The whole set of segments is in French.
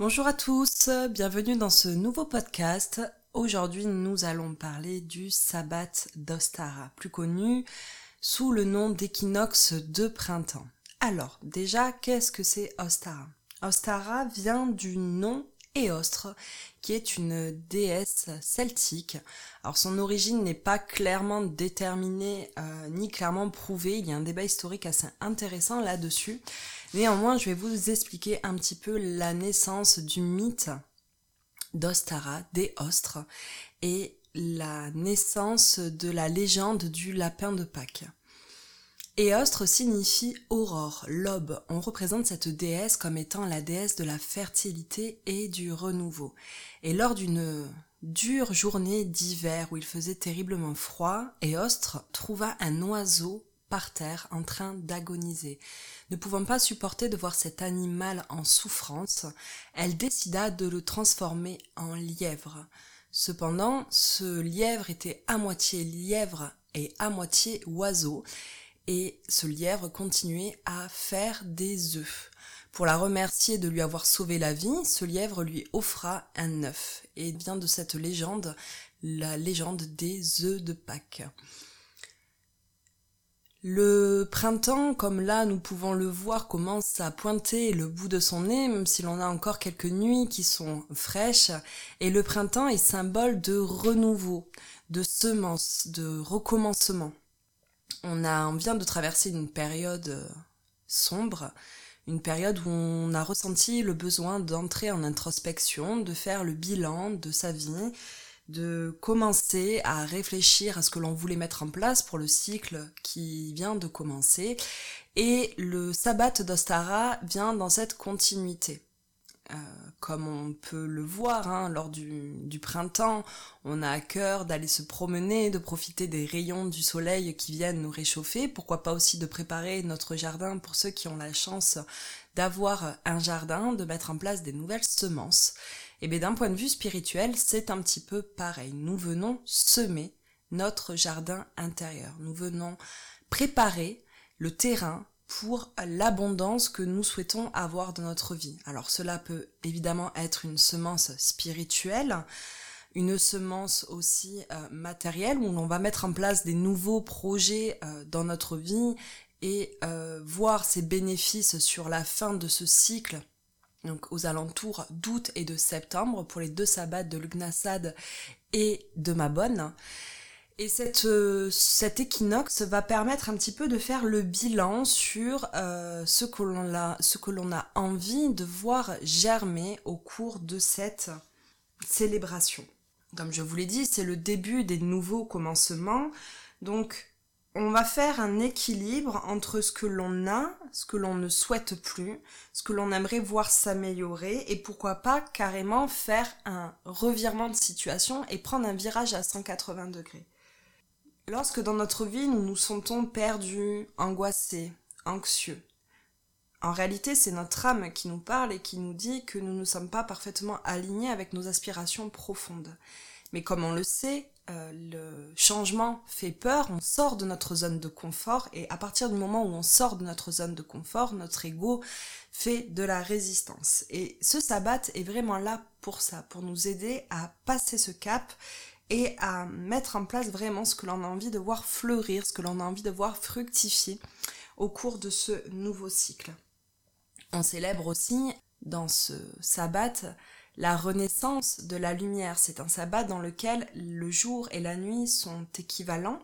Bonjour à tous, bienvenue dans ce nouveau podcast. Aujourd'hui, nous allons parler du sabbat d'Ostara, plus connu sous le nom d'équinoxe de printemps. Alors, déjà, qu'est-ce que c'est Ostara? Ostara vient du nom Qui est une déesse celtique. Alors son origine n'est pas clairement déterminée euh, ni clairement prouvée, il y a un débat historique assez intéressant là-dessus. Néanmoins, je vais vous expliquer un petit peu la naissance du mythe d'Ostara, des Ostres, et la naissance de la légende du lapin de Pâques. Éostre signifie aurore, l'aube. On représente cette déesse comme étant la déesse de la fertilité et du renouveau. Et lors d'une dure journée d'hiver où il faisait terriblement froid, Éostre trouva un oiseau par terre en train d'agoniser. Ne pouvant pas supporter de voir cet animal en souffrance, elle décida de le transformer en lièvre. Cependant, ce lièvre était à moitié lièvre et à moitié oiseau, et ce lièvre continuait à faire des œufs. Pour la remercier de lui avoir sauvé la vie, ce lièvre lui offra un œuf, et vient de cette légende la légende des œufs de Pâques. Le printemps, comme là nous pouvons le voir, commence à pointer le bout de son nez, même si l'on a encore quelques nuits qui sont fraîches, et le printemps est symbole de renouveau, de semence, de recommencement on, vient de traverser une période euh, sombre, une période où on a ressenti le besoin d'entrer en introspection, de faire le bilan de sa vie, de commencer à réfléchir à ce que l'on voulait mettre en place pour le cycle qui vient de commencer. Et le sabbat d'Ostara vient dans cette continuité. Euh, comme on peut le voir hein, lors du, du, printemps, on a à cœur d'aller se promener, de profiter des rayons du soleil qui viennent nous réchauffer, pourquoi pas aussi de préparer notre jardin pour ceux qui ont la chance d'avoir un jardin, de mettre en place des nouvelles semences. Et eh bien d'un point de vue spirituel, c'est un petit peu pareil. Nous venons semer notre jardin intérieur. Nous venons préparer le terrain pour l'abondance que nous souhaitons avoir dans notre vie. Alors cela peut évidemment être une semence spirituelle, une semence aussi euh, matérielle où l'on va mettre en place des nouveaux projets euh, dans notre vie et euh, voir ses bénéfices sur la fin de ce cycle donc aux alentours d'août et de septembre pour les deux sabbats de Lugnasad et de Mabonne. Et cette, euh, cet équinoxe va permettre un petit peu de faire le bilan sur euh, ce que l'on a, a envie de voir germer au cours de cette célébration. Comme je vous l'ai dit, c'est le début des nouveaux commencements. Donc, on va faire un équilibre entre ce que l'on a, ce que l'on ne souhaite plus, ce que l'on aimerait voir s'améliorer et pourquoi pas carrément faire un revirement de situation et prendre un virage à 180 degrés. Lorsque dans notre vie nous nous sentons perdus, angoissés, anxieux, en réalité c'est notre âme qui nous parle et qui nous dit que nous ne sommes pas parfaitement alignés avec nos aspirations profondes. Mais comme on le sait, euh, le changement fait peur, on sort de notre zone de confort et à partir du moment où on sort de notre zone de confort, notre ego fait de la résistance. Et ce sabbat est vraiment là pour ça, pour nous aider à passer ce cap et à mettre en place vraiment ce que l'on a envie de voir fleurir, ce que l'on a envie de voir fructifier au cours de ce nouveau cycle. On célèbre aussi dans ce sabbat la renaissance de la lumière. C'est un sabbat dans lequel le jour et la nuit sont équivalents.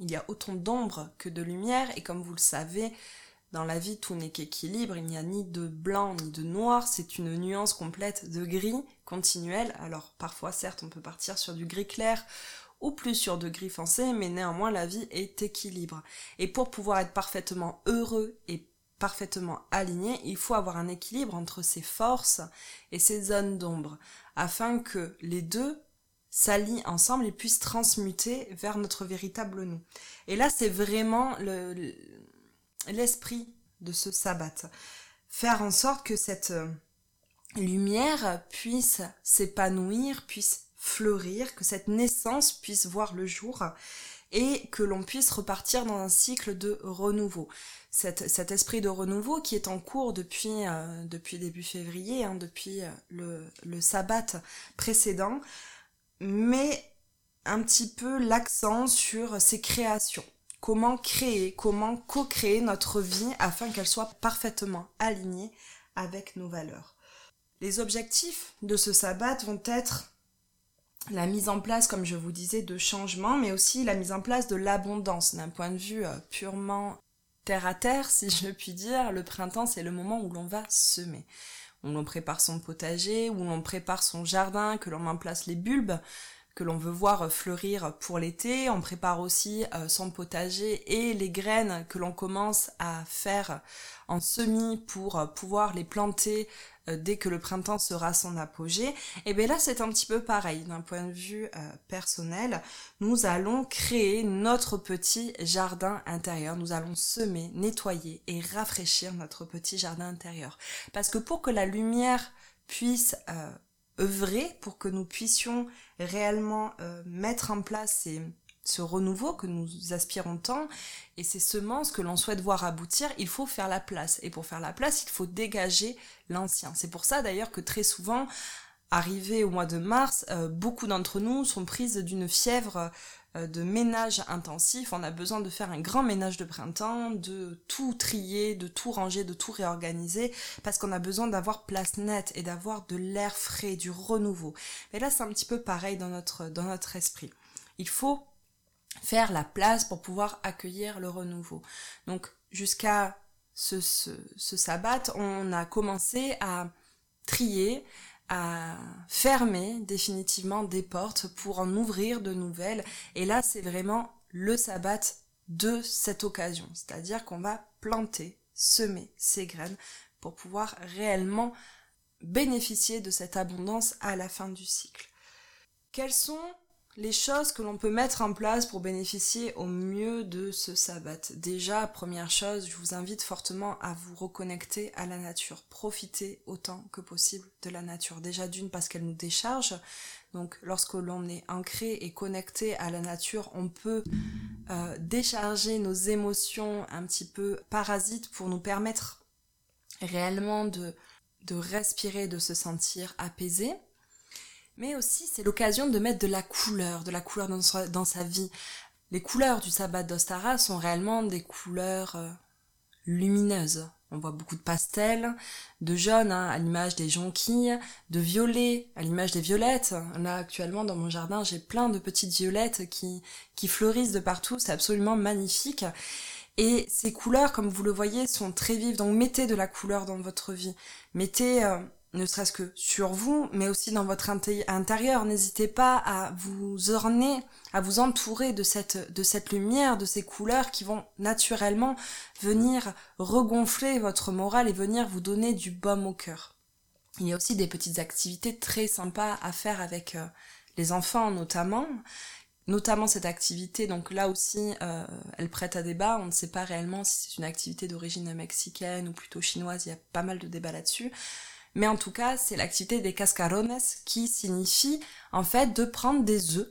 Il y a autant d'ombre que de lumière et comme vous le savez, dans la vie, tout n'est qu'équilibre, il n'y a ni de blanc ni de noir, c'est une nuance complète de gris continuel. Alors parfois, certes, on peut partir sur du gris clair ou plus sur de gris foncé, mais néanmoins la vie est équilibre. Et pour pouvoir être parfaitement heureux et parfaitement aligné, il faut avoir un équilibre entre ses forces et ses zones d'ombre, afin que les deux s'allient ensemble et puissent transmuter vers notre véritable nous. Et là, c'est vraiment le, l'esprit de ce sabbat. Faire en sorte que cette euh, lumière puisse s'épanouir, puisse fleurir, que cette naissance puisse voir le jour et que l'on puisse repartir dans un cycle de renouveau. Cet, esprit de renouveau qui est en cours depuis, euh, début février, hein, depuis euh, le, le sabbat précédent, met un petit peu l'accent sur ces créations. Comment créer, comment co-créer notre vie afin qu'elle soit parfaitement alignée avec nos valeurs. Les objectifs de ce sabbat vont être la mise en place, comme je vous disais, de changements, mais aussi la mise en place de l'abondance d'un point de vue euh, purement terre à terre, si je puis dire. Le printemps, c'est le moment où l'on va semer. Où l'on prépare son potager, où l'on prépare son jardin, que l'on en place les bulbes que l'on veut voir fleurir pour l'été. On prépare aussi euh, son potager et les graines que l'on commence à faire en semis pour euh, pouvoir les planter euh, dès que le printemps sera son apogée. Et bien là, c'est un petit peu pareil d'un point de vue personnel. Nous allons créer notre petit jardin intérieur. Nous allons semer, nettoyer et rafraîchir notre petit jardin intérieur. Parce que pour que la lumière puisse œuvrer pour que nous puissions réellement euh, mettre en place ce renouveau que nous aspirons tant et ces semences que l'on souhaite voir aboutir, il faut faire la place. Et pour faire la place, il faut dégager l'ancien. C'est pour ça d'ailleurs que très souvent, arrivé au mois de mars, euh, beaucoup d'entre nous sont prises d'une fièvre euh, de ménage intensif. On a besoin de faire un grand ménage de printemps, de tout trier, de tout ranger, de tout réorganiser, parce qu'on a besoin d'avoir place nette et d'avoir de l'air frais, du renouveau. Mais là, c'est un petit peu pareil dans notre, esprit. Il faut faire la place pour pouvoir accueillir le renouveau. Donc, jusqu'à ce, ce sabbat, on a commencé à trier, à fermer définitivement des portes pour en ouvrir de nouvelles. Et là, c'est vraiment le sabbat de cette occasion. C'est-à-dire qu'on va planter, semer ces graines pour pouvoir réellement bénéficier de cette abondance à la fin du cycle. Quels sont les choses que l'on peut mettre en place pour bénéficier au mieux de ce sabbat. Déjà, première chose, je vous invite fortement à vous reconnecter à la nature. Profitez autant que possible de la nature. Déjà d'une parce qu'elle nous décharge. Donc lorsque l'on est ancré et connecté à la nature, on peut euh, décharger nos émotions un petit peu parasites pour nous permettre réellement de, de respirer, de se sentir apaisé. Mais aussi, c'est l'occasion de mettre de la couleur, de la couleur dans sa, vie. Les couleurs du sabbat d'Ostara sont réellement des couleurs euh, lumineuses. On voit beaucoup de pastels, de jaune hein, à l'image des jonquilles, de violet à l'image des violettes. Là actuellement dans mon jardin j'ai plein de petites violettes qui, qui fleurissent de partout, c'est absolument magnifique. Et ces couleurs, comme vous le voyez, sont très vives, donc mettez de la couleur dans votre vie. Mettez euh, ne serait-ce que sur vous, mais aussi dans votre intérieur. N'hésitez pas à vous orner, à vous entourer de cette, lumière, de ces couleurs qui vont naturellement venir regonfler votre morale et venir vous donner du baume au cœur. Il y a aussi des petites activités très sympas à faire avec euh, les enfants notamment. Notamment cette activité, donc là aussi, euh, elle prête à débat. On ne sait pas réellement si c'est une activité d'origine mexicaine ou plutôt chinoise. Il y a pas mal de débats là-dessus. Mais en tout cas, c'est l'activité des cascarones qui signifie en fait de prendre des œufs.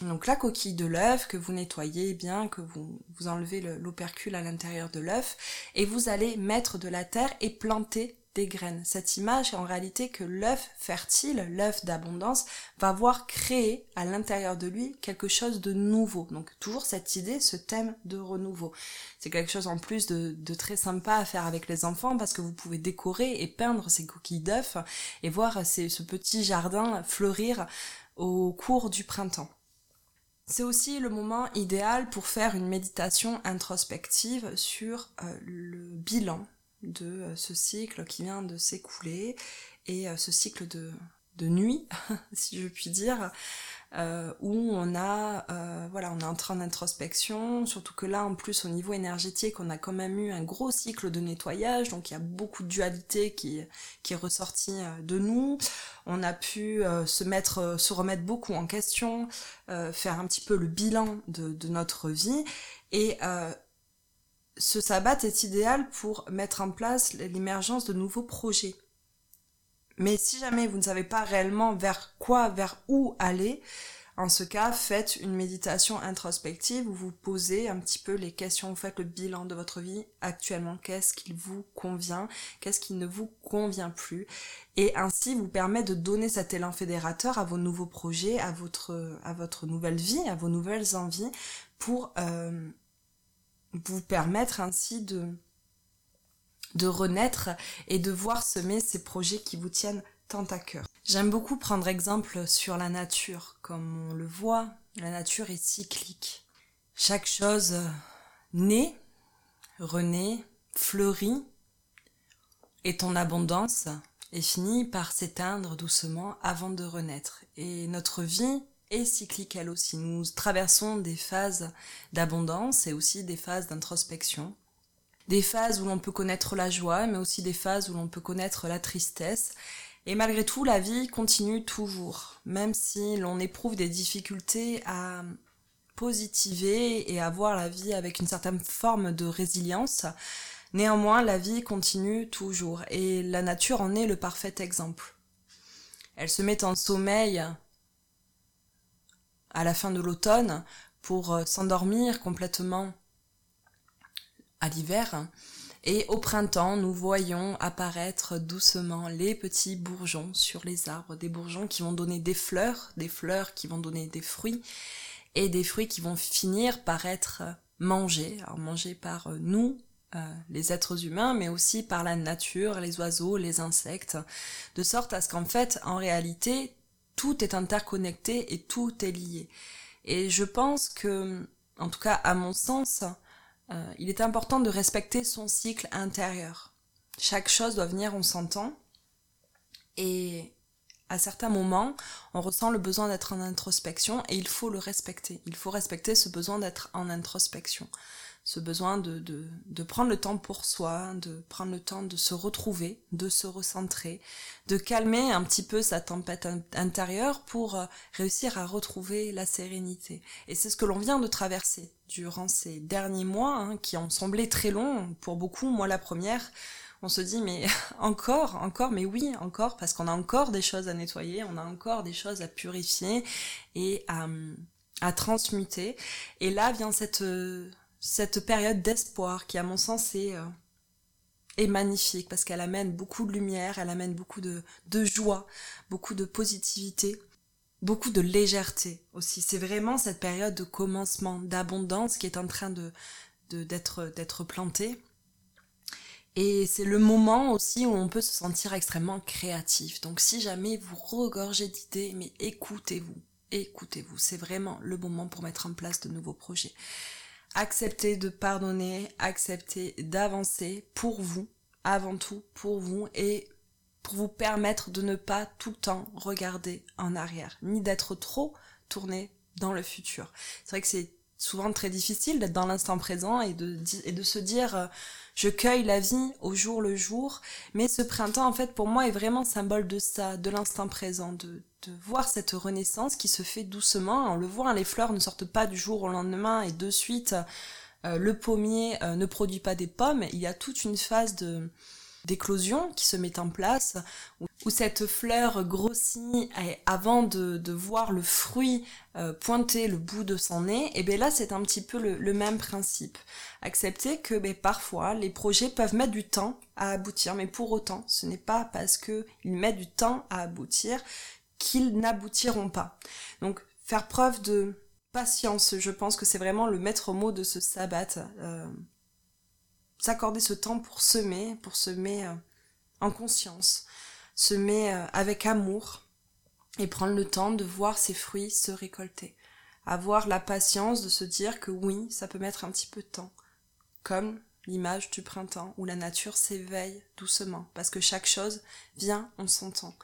Donc la coquille de l'œuf que vous nettoyez bien, que vous, vous enlevez l'opercule à l'intérieur de l'œuf et vous allez mettre de la terre et planter des graines. Cette image est en réalité que l'œuf fertile, l'œuf d'abondance, va voir créer à l'intérieur de lui quelque chose de nouveau. Donc toujours cette idée, ce thème de renouveau. C'est quelque chose en plus de, très sympa à faire avec les enfants parce que vous pouvez décorer et peindre ces coquilles d'œufs et voir ce petit jardin fleurir au cours du printemps. C'est aussi le moment idéal pour faire une méditation introspective sur euh, le bilan de euh, ce cycle qui vient de s'écouler et euh, ce cycle de, de nuit, si je puis dire, euh, où on a, voilà, on est en train d'introspection, surtout que là, en plus, au niveau énergétique, on a quand même eu un gros cycle de nettoyage, donc il y a beaucoup de dualité qui, qui est ressortie de nous. On a pu se mettre, se remettre beaucoup en question, faire un petit peu le bilan de, de notre vie, et ce sabbat est idéal pour mettre en place l'émergence de nouveaux projets. Mais si jamais vous ne savez pas réellement vers quoi, vers où aller, En ce cas, faites une méditation introspective où vous posez un petit peu les questions, vous faites le bilan de votre vie actuellement, qu'est-ce qui vous convient, qu'est-ce qui ne vous convient plus, et ainsi vous permet de donner cet élan fédérateur à vos nouveaux projets, à votre, nouvelle vie, à vos nouvelles envies, pour euh, vous permettre ainsi de, de renaître et de voir semer ces projets qui vous tiennent tant à cœur. J'aime beaucoup prendre exemple sur la nature. Comme on le voit, la nature est cyclique. Chaque chose naît, renaît, fleurit, est en abondance et finit par s'éteindre doucement avant de renaître. Et notre vie est cyclique elle aussi. Nous traversons des phases d'abondance et aussi des phases d'introspection. Des phases où l'on peut connaître la joie, mais aussi des phases où l'on peut connaître la tristesse et malgré tout, la vie continue toujours, même si l'on éprouve des difficultés à positiver et à voir la vie avec une certaine forme de résilience. Néanmoins, la vie continue toujours et la nature en est le parfait exemple. Elle se met en sommeil à la fin de l'automne pour s'endormir complètement à l'hiver. Et au printemps, nous voyons apparaître doucement les petits bourgeons sur les arbres, des bourgeons qui vont donner des fleurs, des fleurs qui vont donner des fruits, et des fruits qui vont finir par être mangés, alors mangés par nous, euh, les êtres humains, mais aussi par la nature, les oiseaux, les insectes, de sorte à ce qu'en fait, en réalité, tout est interconnecté et tout est lié. Et je pense que, en tout cas à mon sens, euh, il est important de respecter son cycle intérieur. Chaque chose doit venir en son temps. Et à certains moments, on ressent le besoin d'être en introspection et il faut le respecter. Il faut respecter ce besoin d'être en introspection ce besoin de, de, de, prendre le temps pour soi, de prendre le temps de se retrouver, de se recentrer, de calmer un petit peu sa tempête intérieure pour euh, réussir à retrouver la sérénité. Et c'est ce que l'on vient de traverser durant ces derniers mois, hein, qui ont semblé très longs pour beaucoup, moi la première. On se dit mais encore, encore, mais oui, encore, parce qu'on a encore des choses à nettoyer, on a encore des choses à purifier et à, à transmuter. Et là vient cette cette période d'espoir qui, à mon sens, est, euh, est magnifique parce qu'elle amène beaucoup de lumière, elle amène beaucoup de, joie, beaucoup de positivité, beaucoup de légèreté aussi. C'est vraiment cette période de commencement, d'abondance qui est en train de d'être plantée. Et c'est le moment aussi où on peut se sentir extrêmement créatif. Donc si jamais vous regorgez d'idées, mais écoutez-vous, écoutez-vous. C'est vraiment le moment pour mettre en place de nouveaux projets accepter de pardonner, accepter d'avancer pour vous, avant tout pour vous et pour vous permettre de ne pas tout le temps regarder en arrière, ni d'être trop tourné dans le futur. C'est vrai que c'est souvent très difficile d'être dans l'instant présent et de, et de se dire euh, je cueille la vie au jour le jour, mais ce printemps en fait pour moi est vraiment symbole de ça, de l'instant présent, de, de voir cette renaissance qui se fait doucement. On le voit, les fleurs ne sortent pas du jour au lendemain et de suite euh, le pommier euh, ne produit pas des pommes. Il y a toute une phase de d'éclosion qui se met en place, où, cette fleur grossit avant de, de, voir le fruit euh, pointer le bout de son nez, et bien là c'est un petit peu le, même principe. Accepter que ben, parfois les projets peuvent mettre du temps à aboutir, mais pour autant ce n'est pas parce qu'ils mettent du temps à aboutir qu'ils n'aboutiront pas. Donc faire preuve de patience, je pense que c'est vraiment le maître mot de ce sabbat. Euh, s'accorder ce temps pour semer, pour semer euh, en conscience, semer euh, avec amour et prendre le temps de voir ses fruits se récolter. Avoir la patience de se dire que oui, ça peut mettre un petit peu de temps. Comme l'image du printemps où la nature s'éveille doucement parce que chaque chose vient en son temps.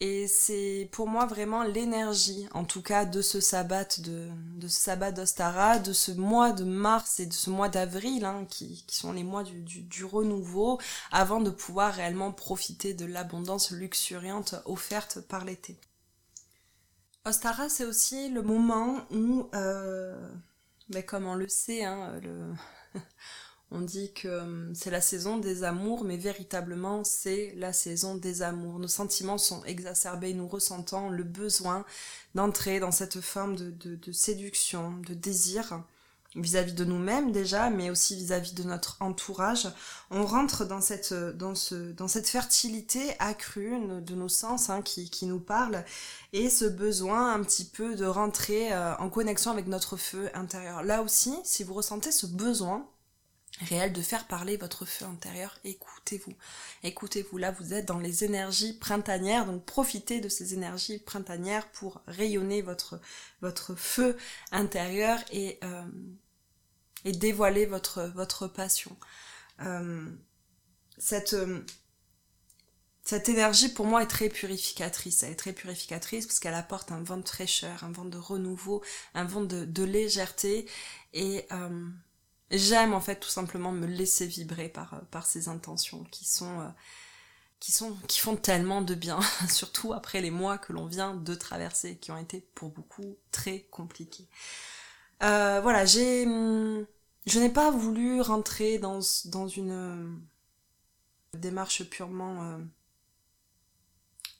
Et c'est pour moi vraiment l'énergie, en tout cas de ce sabbat, de, ce sabbat d'Ostara, de ce mois de mars et de ce mois d'avril, hein, qui, sont les mois du, renouveau, avant de pouvoir réellement profiter de l'abondance luxuriante offerte par l'été. Ostara, c'est aussi le moment où, euh, ben comme on le sait, hein, le On dit que hum, c'est la saison des amours, mais véritablement c'est la saison des amours. Nos sentiments sont exacerbés, nous ressentons le besoin d'entrer dans cette forme de, séduction, de désir vis-à-vis de nous-mêmes déjà, mais aussi vis-à-vis de notre entourage. On rentre dans cette, dans fertilité accrue de nos sens hein, qui, nous parle et ce besoin un petit peu de rentrer euh, en connexion avec notre feu intérieur. Là aussi, si vous ressentez ce besoin, réel de faire parler votre feu intérieur, écoutez-vous. Écoutez-vous, là vous êtes dans les énergies printanières, donc profitez de ces énergies printanières pour rayonner votre, votre feu intérieur et, euh, et dévoiler votre, votre passion. Euh, cette, euh, cette énergie pour moi est très purificatrice. Elle est très purificatrice parce qu'elle apporte un vent de fraîcheur, un vent de renouveau, un vent de, de légèreté et euh, j'aime en fait tout simplement me laisser vibrer par, par ces intentions qui sont qui sont qui font tellement de bien, surtout après les mois que l'on vient de traverser, qui ont été pour beaucoup très compliqués. Euh, voilà, j'ai hum, je n'ai pas voulu rentrer dans, une euh, démarche purement euh,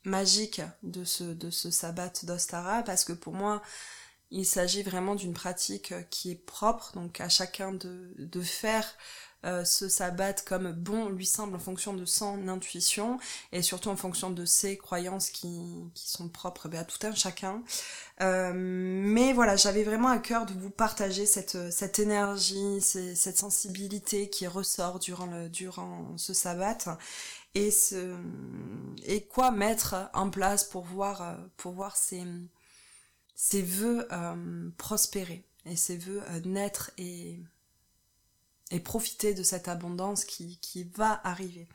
magique de ce, de ce sabbat d'Ostara parce que pour moi, il s'agit vraiment d'une pratique qui est propre, donc à chacun de, de faire euh, ce sabbat comme bon lui semble en fonction de son intuition et surtout en fonction de ses croyances qui, qui sont propres ben, à tout un chacun. Euh, mais voilà, j'avais vraiment à cœur de vous partager cette, cette énergie, cette sensibilité qui ressort durant, le, durant ce sabbat et, ce, et quoi mettre en place pour voir, pour voir ces, ces vœux euh, prospérer et ces vœux euh, naître et et profiter de cette abondance qui, qui va arriver.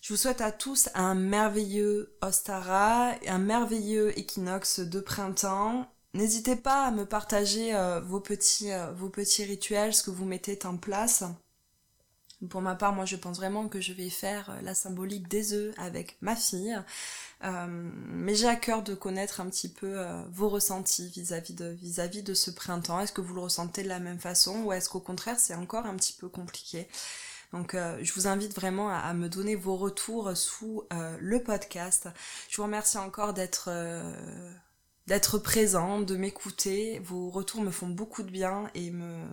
Je vous souhaite à tous un merveilleux Ostara, un merveilleux équinoxe de printemps. N'hésitez pas à me partager euh, vos, petits, vos petits rituels, ce que vous mettez en place. Pour ma part, moi je pense vraiment que je vais faire euh, la symbolique des œufs avec ma fille. Euh, mais j'ai à cœur de connaître un petit peu euh, vos ressentis vis-à-vis de, vis-à-vis de ce printemps. Est-ce que vous le ressentez de la même façon ou est-ce qu'au contraire c'est encore un petit peu compliqué? Donc je vous invite vraiment à, me donner vos retours sous le podcast. Je vous remercie encore d'être d'être présent, de m'écouter. Vos retours me font beaucoup de bien et me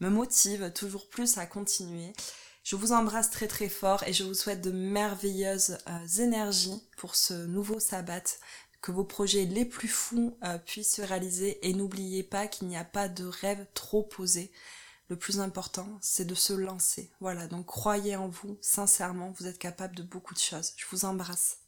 me motivent toujours plus à continuer. Je vous embrasse très très fort et je vous souhaite de merveilleuses euh, énergies pour ce nouveau sabbat, que vos projets les plus fous euh, puissent se réaliser et n'oubliez pas qu'il n'y a pas de rêve trop posé. Le plus important, c'est de se lancer. Voilà, donc croyez en vous, sincèrement, vous êtes capable de beaucoup de choses. Je vous embrasse.